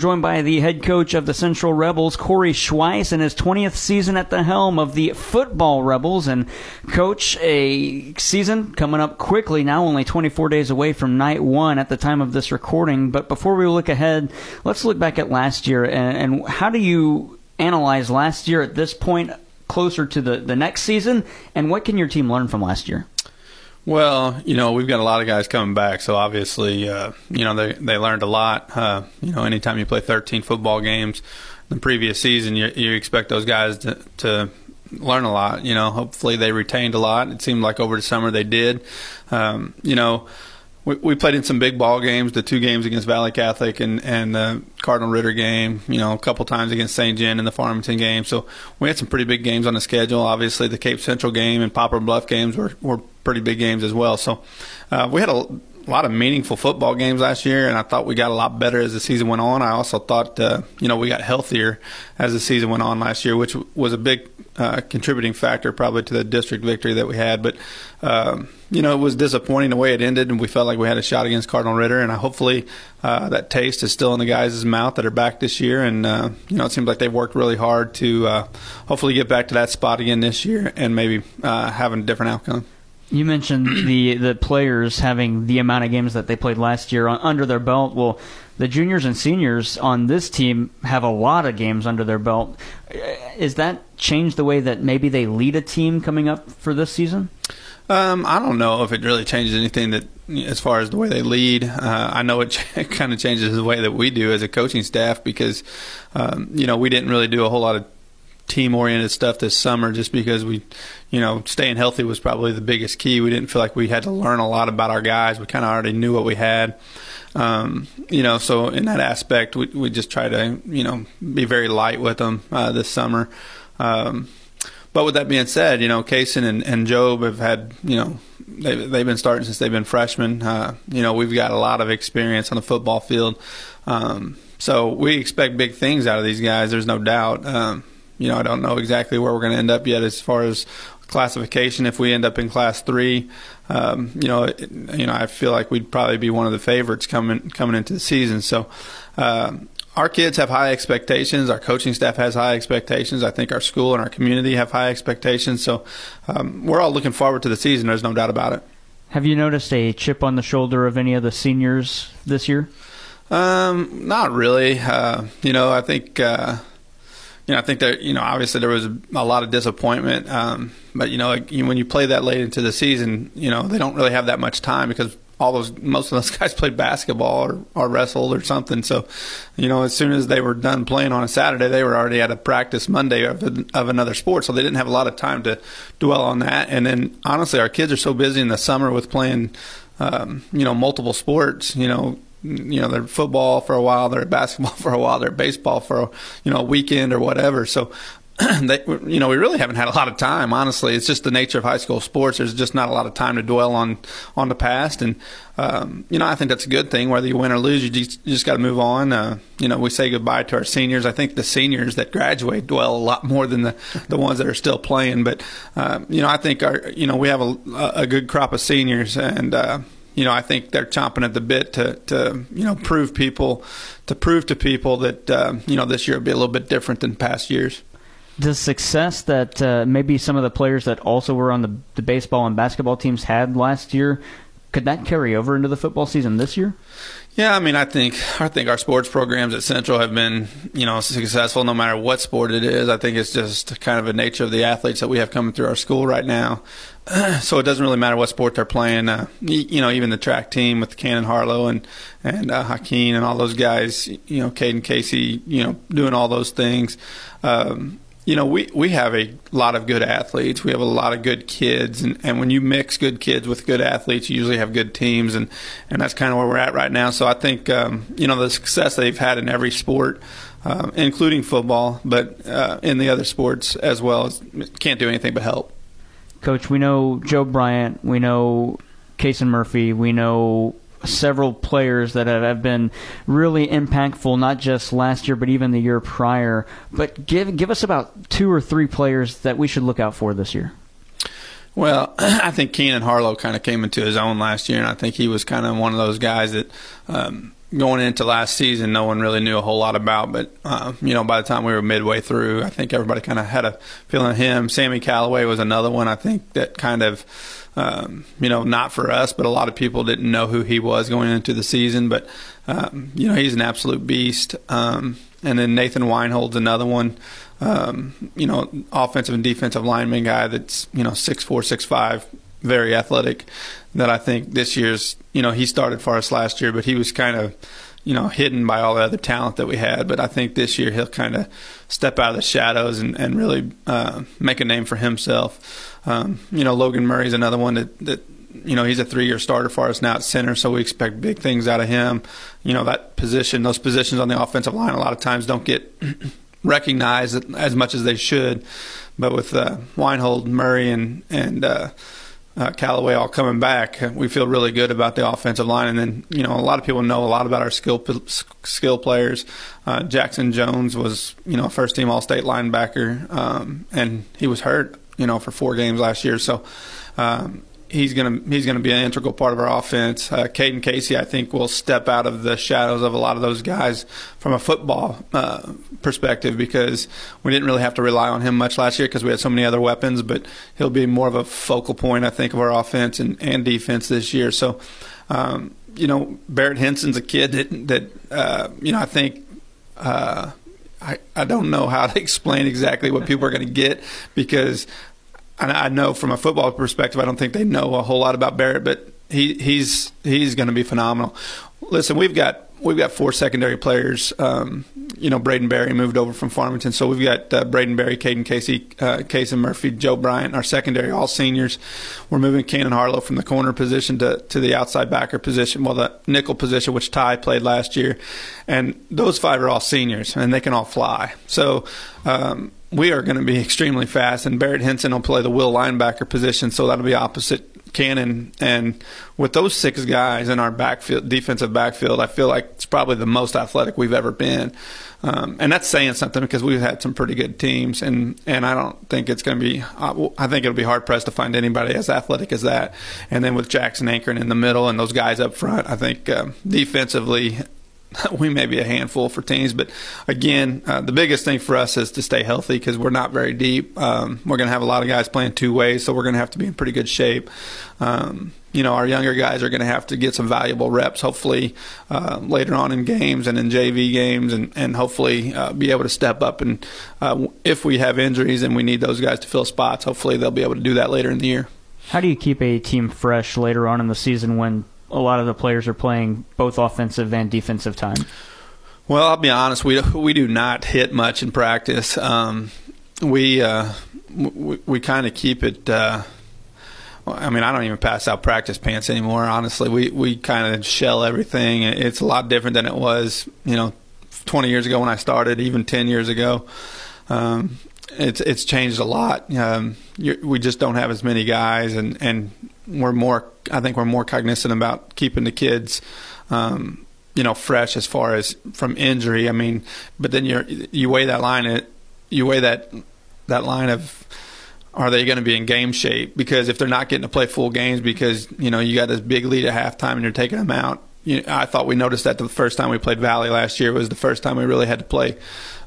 Joined by the head coach of the Central Rebels, Kory Schweiss, in his 20th season at the helm of the Football Rebels. And, coach, a season coming up quickly now, only 24 days away from night one at the time of this recording. But before we look ahead, let's look back at last year. And, and how do you analyze last year at this point, closer to the, the next season? And what can your team learn from last year? Well, you know, we've got a lot of guys coming back, so obviously, uh, you know, they they learned a lot. Uh, you know, anytime you play 13 football games the previous season, you, you expect those guys to, to learn a lot. You know, hopefully they retained a lot. It seemed like over the summer they did. Um, you know, we, we played in some big ball games, the two games against Valley Catholic and and the Cardinal Ritter game. You know, a couple times against St. John and the Farmington game. So we had some pretty big games on the schedule. Obviously, the Cape Central game and Poplar Bluff games were were pretty big games as well. So uh, we had a lot of meaningful football games last year, and I thought we got a lot better as the season went on. I also thought, uh, you know, we got healthier as the season went on last year, which was a big uh, contributing factor probably to the district victory that we had. But um, you know, it was disappointing the way it ended, and we felt like we had a shot against Cardinal Ritter. And hopefully, uh, that taste is still in the guys' mouth that are back this year. And uh, you know, it seems like they've worked really hard to uh, hopefully get back to that spot again this year, and maybe uh, have a different outcome. You mentioned the the players having the amount of games that they played last year under their belt. Well, the juniors and seniors on this team have a lot of games under their belt. Is that changed the way that maybe they lead a team coming up for this season? Um, I don't know if it really changes anything that as far as the way they lead. Uh, I know it, ch- kind of changes the way that we do as a coaching staff because um, you know we didn't really do a whole lot of team oriented stuff this summer just because we, you know, staying healthy was probably the biggest key. We didn't feel like we had to learn a lot about our guys. We kind of already knew what we had. Um, you know, so in that aspect, we, we just try to, you know, be very light with them uh, this summer. Um, but with that being said, you know, Kaysen and, and Job have had, you know, they, they've been starting since they've been freshmen. Uh, you know, we've got a lot of experience on the football field. Um, so we expect big things out of these guys. There's no doubt. Um, you know, I don't know exactly where we're going to end up yet as far as classification. If we end up in class three, um, you know, it, you know, I feel like we'd probably be one of the favorites coming coming into the season. So. Um, our kids have high expectations. Our coaching staff has high expectations. I think our school and our community have high expectations. So um, we're all looking forward to the season. There's no doubt about it. Have you noticed a chip on the shoulder of any of the seniors this year? Um, not really. Uh, you know, I think uh, you know, I think that you know, obviously there was a, a lot of disappointment, um, but you know, like, when you play that late into the season, you know, they don't really have that much time because all those most of those guys played basketball or, or wrestled or something. So, you know, as soon as they were done playing on a Saturday, they were already at a practice Monday of, of another sport. So they didn't have a lot of time to dwell on that. And then honestly, our kids are so busy in the summer with playing, um, you know, multiple sports. You know, you know they're football for a while, they're basketball for a while, they're baseball for a, you know a weekend or whatever. So. they, you know, we really haven't had a lot of time. Honestly, it's just the nature of high school sports. There's just not a lot of time to dwell on on the past, and um, you know, I think that's a good thing. Whether you win or lose, you just, you just got to move on. Uh, you know, we say goodbye to our seniors. I think the seniors that graduate dwell a lot more than the the ones that are still playing. But uh, you know, I think our you know we have a, a good crop of seniors, and uh, you know, I think they're chomping at the bit to, to you know, prove people, to prove to people that, uh, you know, this year will be a little bit different than past years. The success that uh, maybe some of the players that also were on the, the baseball and basketball teams had last year, could that carry over into the football season this year? Yeah, I mean, I think I think our sports programs at Central have been, you know, successful no matter what sport it is. I think it's just kind of a nature of the athletes that we have coming through our school right now. so it doesn't really matter what sport they're playing. Uh, you know, even the track team with Cannon Harlow and and uh, Hakeem and all those guys. You know, Caden Casey. You know, doing all those things. Um, you know, we, we have a lot of good athletes. We have a lot of good kids, and, and when you mix good kids with good athletes, you usually have good teams, and, and that's kind of where we're at right now. So I think um, you know the success they've had in every sport, uh, including football, but uh, in the other sports as well, can't do anything but help. Coach, we know Joe Bryant, we know Kaysen Murphy, we know several players that have been really impactful, not just last year, but even the year prior. But give give us about two or three players that we should look out for this year. Well, I think Keenan Harlow kind of came into his own last year, and I think he was kind of one of those guys that, um, going into last season, no one really knew a whole lot about. But uh, you know, by the time we were midway through, I think everybody kind of had a feeling of him. Sammy Callaway was another one. I think that kind of. Um, you know, not for us, but a lot of people didn't know who he was going into the season. But um, you know, he's an absolute beast. Um, and then Nathan Weinhold's another one. Um, you know, offensive and defensive lineman guy that's you know six four, six five, very athletic. That I think this year's you know he started for us last year, but he was kind of you know hidden by all the other talent that we had. But I think this year he'll kind of step out of the shadows and, and really uh, make a name for himself. Um, you know, Logan Murray's another one that that you know, he's a three year starter for us now at center, so we expect big things out of him. You know, that position, those positions on the offensive line, a lot of times don't get recognized as much as they should. But with uh, Weinhold, Murray, and and uh, uh, Callaway all coming back, we feel really good about the offensive line. And then you know a lot of people know a lot about our skill skill players. Uh, Jackson Jones was you know first team All State linebacker, um, and he was hurt you know for four games last year. So. Um, he's gonna he's gonna be an integral part of our offense. Uh, Caden Casey, I think, will step out of the shadows of a lot of those guys from a football uh, perspective because we didn't really have to rely on him much last year because we had so many other weapons. But he'll be more of a focal point, I think, of our offense and, and defense this year. So, um, you know, Barrett Henson's a kid that that uh, you know I think. Uh, I, I don't know how to explain exactly what people are going to get because I know from a football perspective, I don't think they know a whole lot about Barrett, but he, he's he's going to be phenomenal. Listen, we've got we've got four secondary players. Um, you know, Braden Berry moved over from Farmington, so we've got uh, Braden Berry, Caden Casey, uh, Casey Murphy, Joe Bryant, our secondary, all seniors. We're moving Cannon Harlow from the corner position to, to the outside backer position, well, the nickel position, which Ty played last year, and those five are all seniors, and they can all fly. So. Um, we are going to be extremely fast, and Barrett Henson will play the will linebacker position, so that'll be opposite Cannon. And with those six guys in our backfield, defensive backfield, I feel like it's probably the most athletic we've ever been. Um, and that's saying something because we've had some pretty good teams, and, and I don't think it's going to be. I think it'll be hard pressed to find anybody as athletic as that. And then with Jackson anchoring in the middle and those guys up front, I think um, defensively we may be a handful for teams. But again, uh, the biggest thing for us is to stay healthy because we're not very deep. Um, we're going to have a lot of guys playing two ways, so we're going to have to be in pretty good shape. Um, you know, our younger guys are going to have to get some valuable reps, hopefully, uh, later on in games and in JV games, and, and hopefully uh, be able to step up. And uh, if we have injuries and we need those guys to fill spots, hopefully they'll be able to do that later in the year. How do you keep a team fresh later on in the season when a lot of the players are playing both offensive and defensive time? Well, I'll be honest. We we do not hit much in practice. Um, we uh, we, we kind of keep it. Uh, I mean, I don't even pass out practice pants anymore. Honestly, we we kind of shell everything. It's a lot different than it was, you know, 20 years ago when I started, even 10 years ago. Um, it's it's changed a lot. Um, we just don't have as many guys, and and we're more. I think we're more cognizant about keeping the kids. Um, you know, fresh as far as from injury. I mean, but then you you weigh that line. It you weigh that that line of are they going to be in game shape? Because if they're not getting to play full games because you know you got this big lead at halftime and you're taking them out. You I thought we noticed that the first time we played Valley last year was the first time we really had to play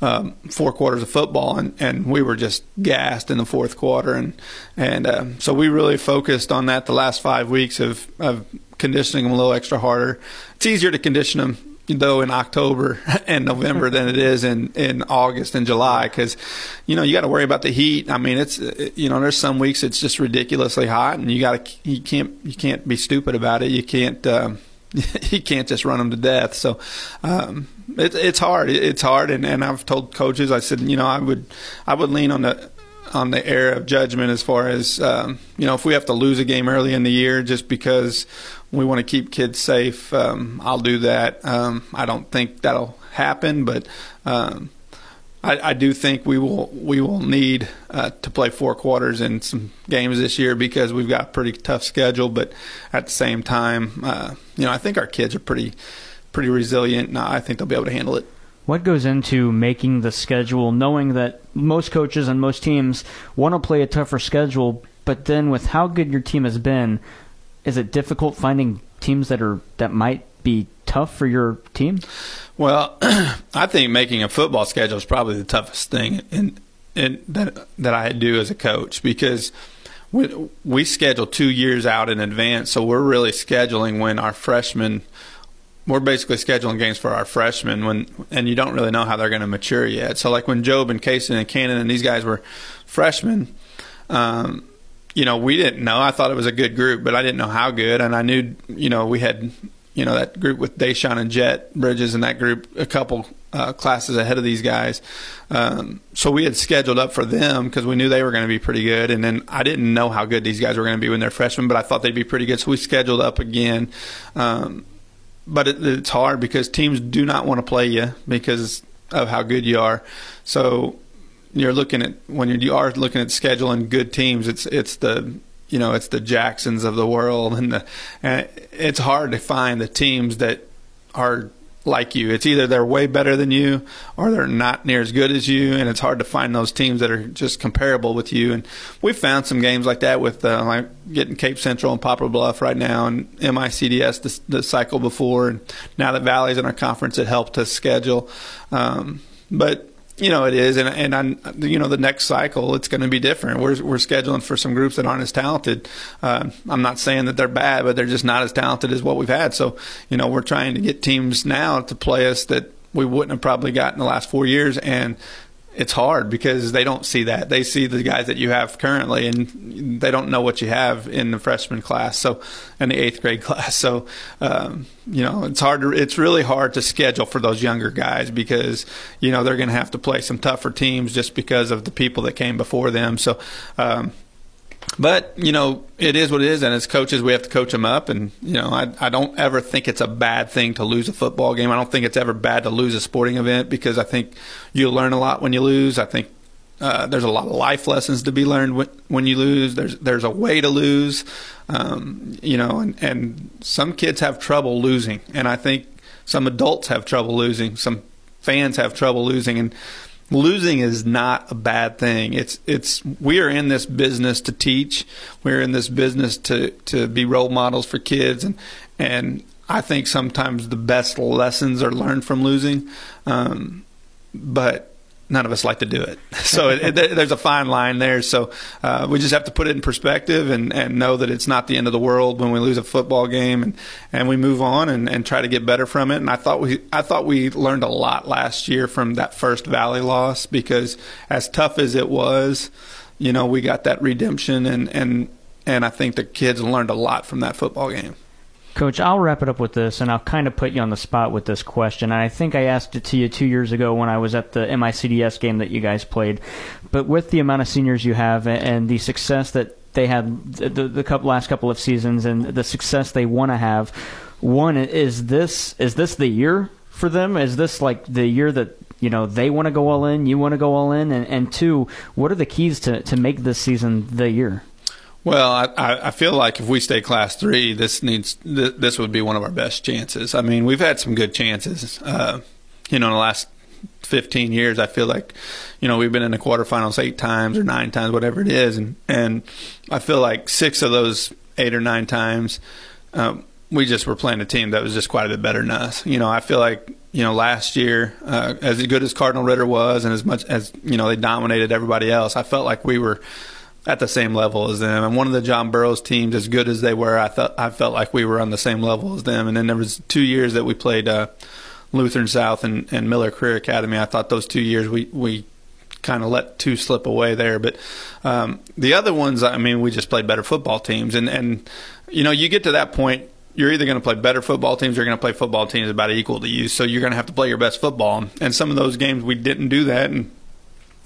um, four quarters of football, and, and we were just gassed in the fourth quarter, and and uh, so we really focused on that the last five weeks of of conditioning them a little extra harder. It's easier to condition them though in October and November than it is in in August and July because you know you got to worry about the heat. I mean, it's you know there's some weeks it's just ridiculously hot and you got to you can't you can't be stupid about it. You can't. Um, you can't just run them to death. So um, it, it's hard. It's hard, and, and I've told coaches. I said, you know, I would I would lean on the on the air of judgment as far as um, you know if we have to lose a game early in the year just because we want to keep kids safe. Um, I'll do that. Um, I don't think that'll happen, but um, I, I, do think we will we will need uh, to play four quarters in some games this year because we've got a pretty tough schedule. But at the same time, uh, you know, I think our kids are pretty pretty resilient, and I think they'll be able to handle it. What goes into making the schedule, knowing that most coaches and most teams want to play a tougher schedule, but then with how good your team has been, is it difficult finding teams that are that might be tough for your team? Well, I think making a football schedule is probably the toughest thing in, in that that I do as a coach because we, we schedule two years out in advance, so we're really scheduling when our freshmen. We're basically scheduling games for our freshmen when, and you don't really know how they're going to mature yet. So, like when Job and Kaysen and Cannon and these guys were freshmen, um, you know, we didn't know. I thought it was a good group, but I didn't know how good. And I knew, you know, we had you know that group with Deshaun and Jet Bridges and that group a couple uh, classes ahead of these guys. Um, so we had scheduled up for them because we knew they were going to be pretty good. And then I didn't know how good these guys were going to be when they're freshmen, but I thought they'd be pretty good. So we scheduled up again. Um, but it, it's hard because teams do not want to play you because of how good you are. So you're looking at when you are looking at scheduling good teams. It's it's the you know it's the Jacksons of the world, and the and it's hard to find the teams that are like you. It's either they're way better than you or they're not near as good as you, and it's hard to find those teams that are just comparable with you. And we've found some games like that with uh, like getting Cape Central and Poplar Bluff right now, and MICDS the, the cycle before, and now that Valley's in our conference, it helped us schedule. Um, but you know it is, and and I, you know the next cycle it's going to be different. We're we're scheduling for some groups that aren't as talented. Uh, I'm not saying that they're bad, but they're just not as talented as what we've had. So you know we're trying to get teams now to play us that we wouldn't have probably got in the last four years, and it's hard because they don't see that. They see the guys that you have currently, and they don't know what you have in the freshman class, so in the eighth grade class. So, um, you know, it's hard to. It's really hard to schedule for those younger guys because you know they're going to have to play some tougher teams just because of the people that came before them. So. Um, but you know it is what it is and as coaches we have to coach them up and you know I, I don't ever think it's a bad thing to lose a football game i don't think it's ever bad to lose a sporting event because i think you learn a lot when you lose i think uh, there's a lot of life lessons to be learned when, when you lose. There's there's a way to lose, um, you know, and, and some kids have trouble losing, and I think some adults have trouble losing. Some fans have trouble losing, and losing is not a bad thing. It's it's we are in this business to teach. We're in this business to to be role models for kids, and and I think sometimes the best lessons are learned from losing. Um, but none of us like to do it. So it, it, there's a fine line there. So uh, we just have to put it in perspective and, and know that it's not the end of the world when we lose a football game, and, and we move on and, and try to get better from it. And I thought we I thought we learned a lot last year from that first Valley loss because as tough as it was, you know, we got that redemption and and and I think the kids learned a lot from that football game. Coach, I'll wrap it up with this, and I'll kind of put you on the spot with this question. I think I asked it to you two years ago when I was at the MICDS game that you guys played. But with the amount of seniors you have and the success that they had the, the last couple of seasons and the success they want to have, one is this is this the year for them? Is this like the year that you know they want to go all in, you want to go all in, and, and two, what are the keys to to make this season the year? Well, I, I feel like if we stay Class Three, this needs this would be one of our best chances. I mean, we've had some good chances. Uh, you know, in the last 15 years, I feel like, you know, we've been in the quarterfinals eight times or nine times, whatever it is, and and I feel like six of those eight or nine times, um, we just were playing a team that was just quite a bit better than us. You know, I feel like you know last year, uh, as good as Cardinal Ritter was, and as much as you know they dominated everybody else, I felt like we were at the same level as them. And one of the John Burroughs teams, as good as they were, I thought I felt like we were on the same level as them. And then there was two years that we played uh, Lutheran South and, and Miller Career Academy. I thought those two years we we kind of let two slip away there. But um, the other ones, I mean, we just played better football teams. And and you know, you get to that point. You're either going to play better football teams or you're going to play football teams about equal to you. So you're going to have to play your best football. And some of those games we didn't do that. And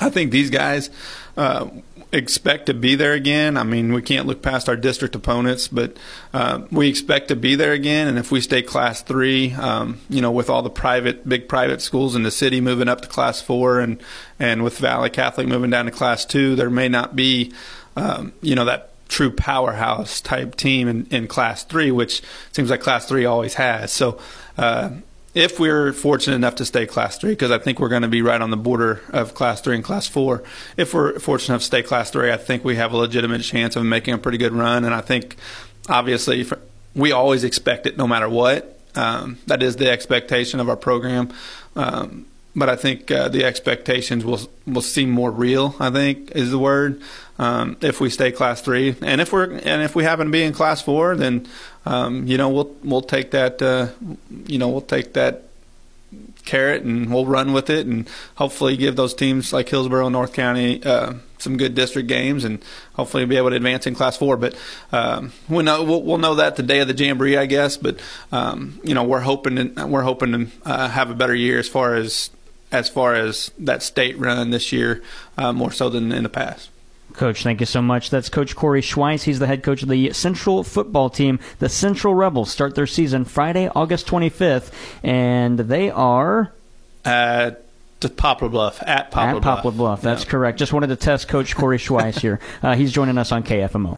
I think these guys, uh, expect to be there again. I mean, we can't look past our district opponents, but uh, we expect to be there again. And if we stay Class Three, um, you know, with all the private, big private schools in the city moving up to Class Four, and and with Valley Catholic moving down to Class Two, there may not be, um, you know, that true powerhouse type team in, in Class Three, which seems like Class Three always has. So. Uh, if we're fortunate enough to stay class three, because I think we're going to be right on the border of class three and class four. If we're fortunate enough to stay class three, I think we have a legitimate chance of making a pretty good run. And I think, obviously, we always expect it no matter what. um, that is the expectation of our program. Um, but I think uh, the expectations will will seem more real. I think is the word um, if we stay class three, and if we're and if we happen to be in class four, then um, you know we'll we'll take that uh, you know we'll take that carrot and we'll run with it and hopefully give those teams like Hillsboro, North County, uh, some good district games and hopefully be able to advance in Class Four. But um, we know we'll, we'll, know that the day of the jamboree, I guess. But um, you know we're hoping to, we're hoping to uh, have a better year as far as as far as that state run this year, uh, more so than in the past. Coach, thank you so much. That's Coach Kory Schweiss. He's the head coach of the Central football team. The Central Rebels start their season Friday, August 25th, and they are at Poplar Bluff at Poplar at Poplar Bluff. That's yeah. correct. Just wanted to test Coach Kory Schweiss here. Uh, he's joining us on KFMO.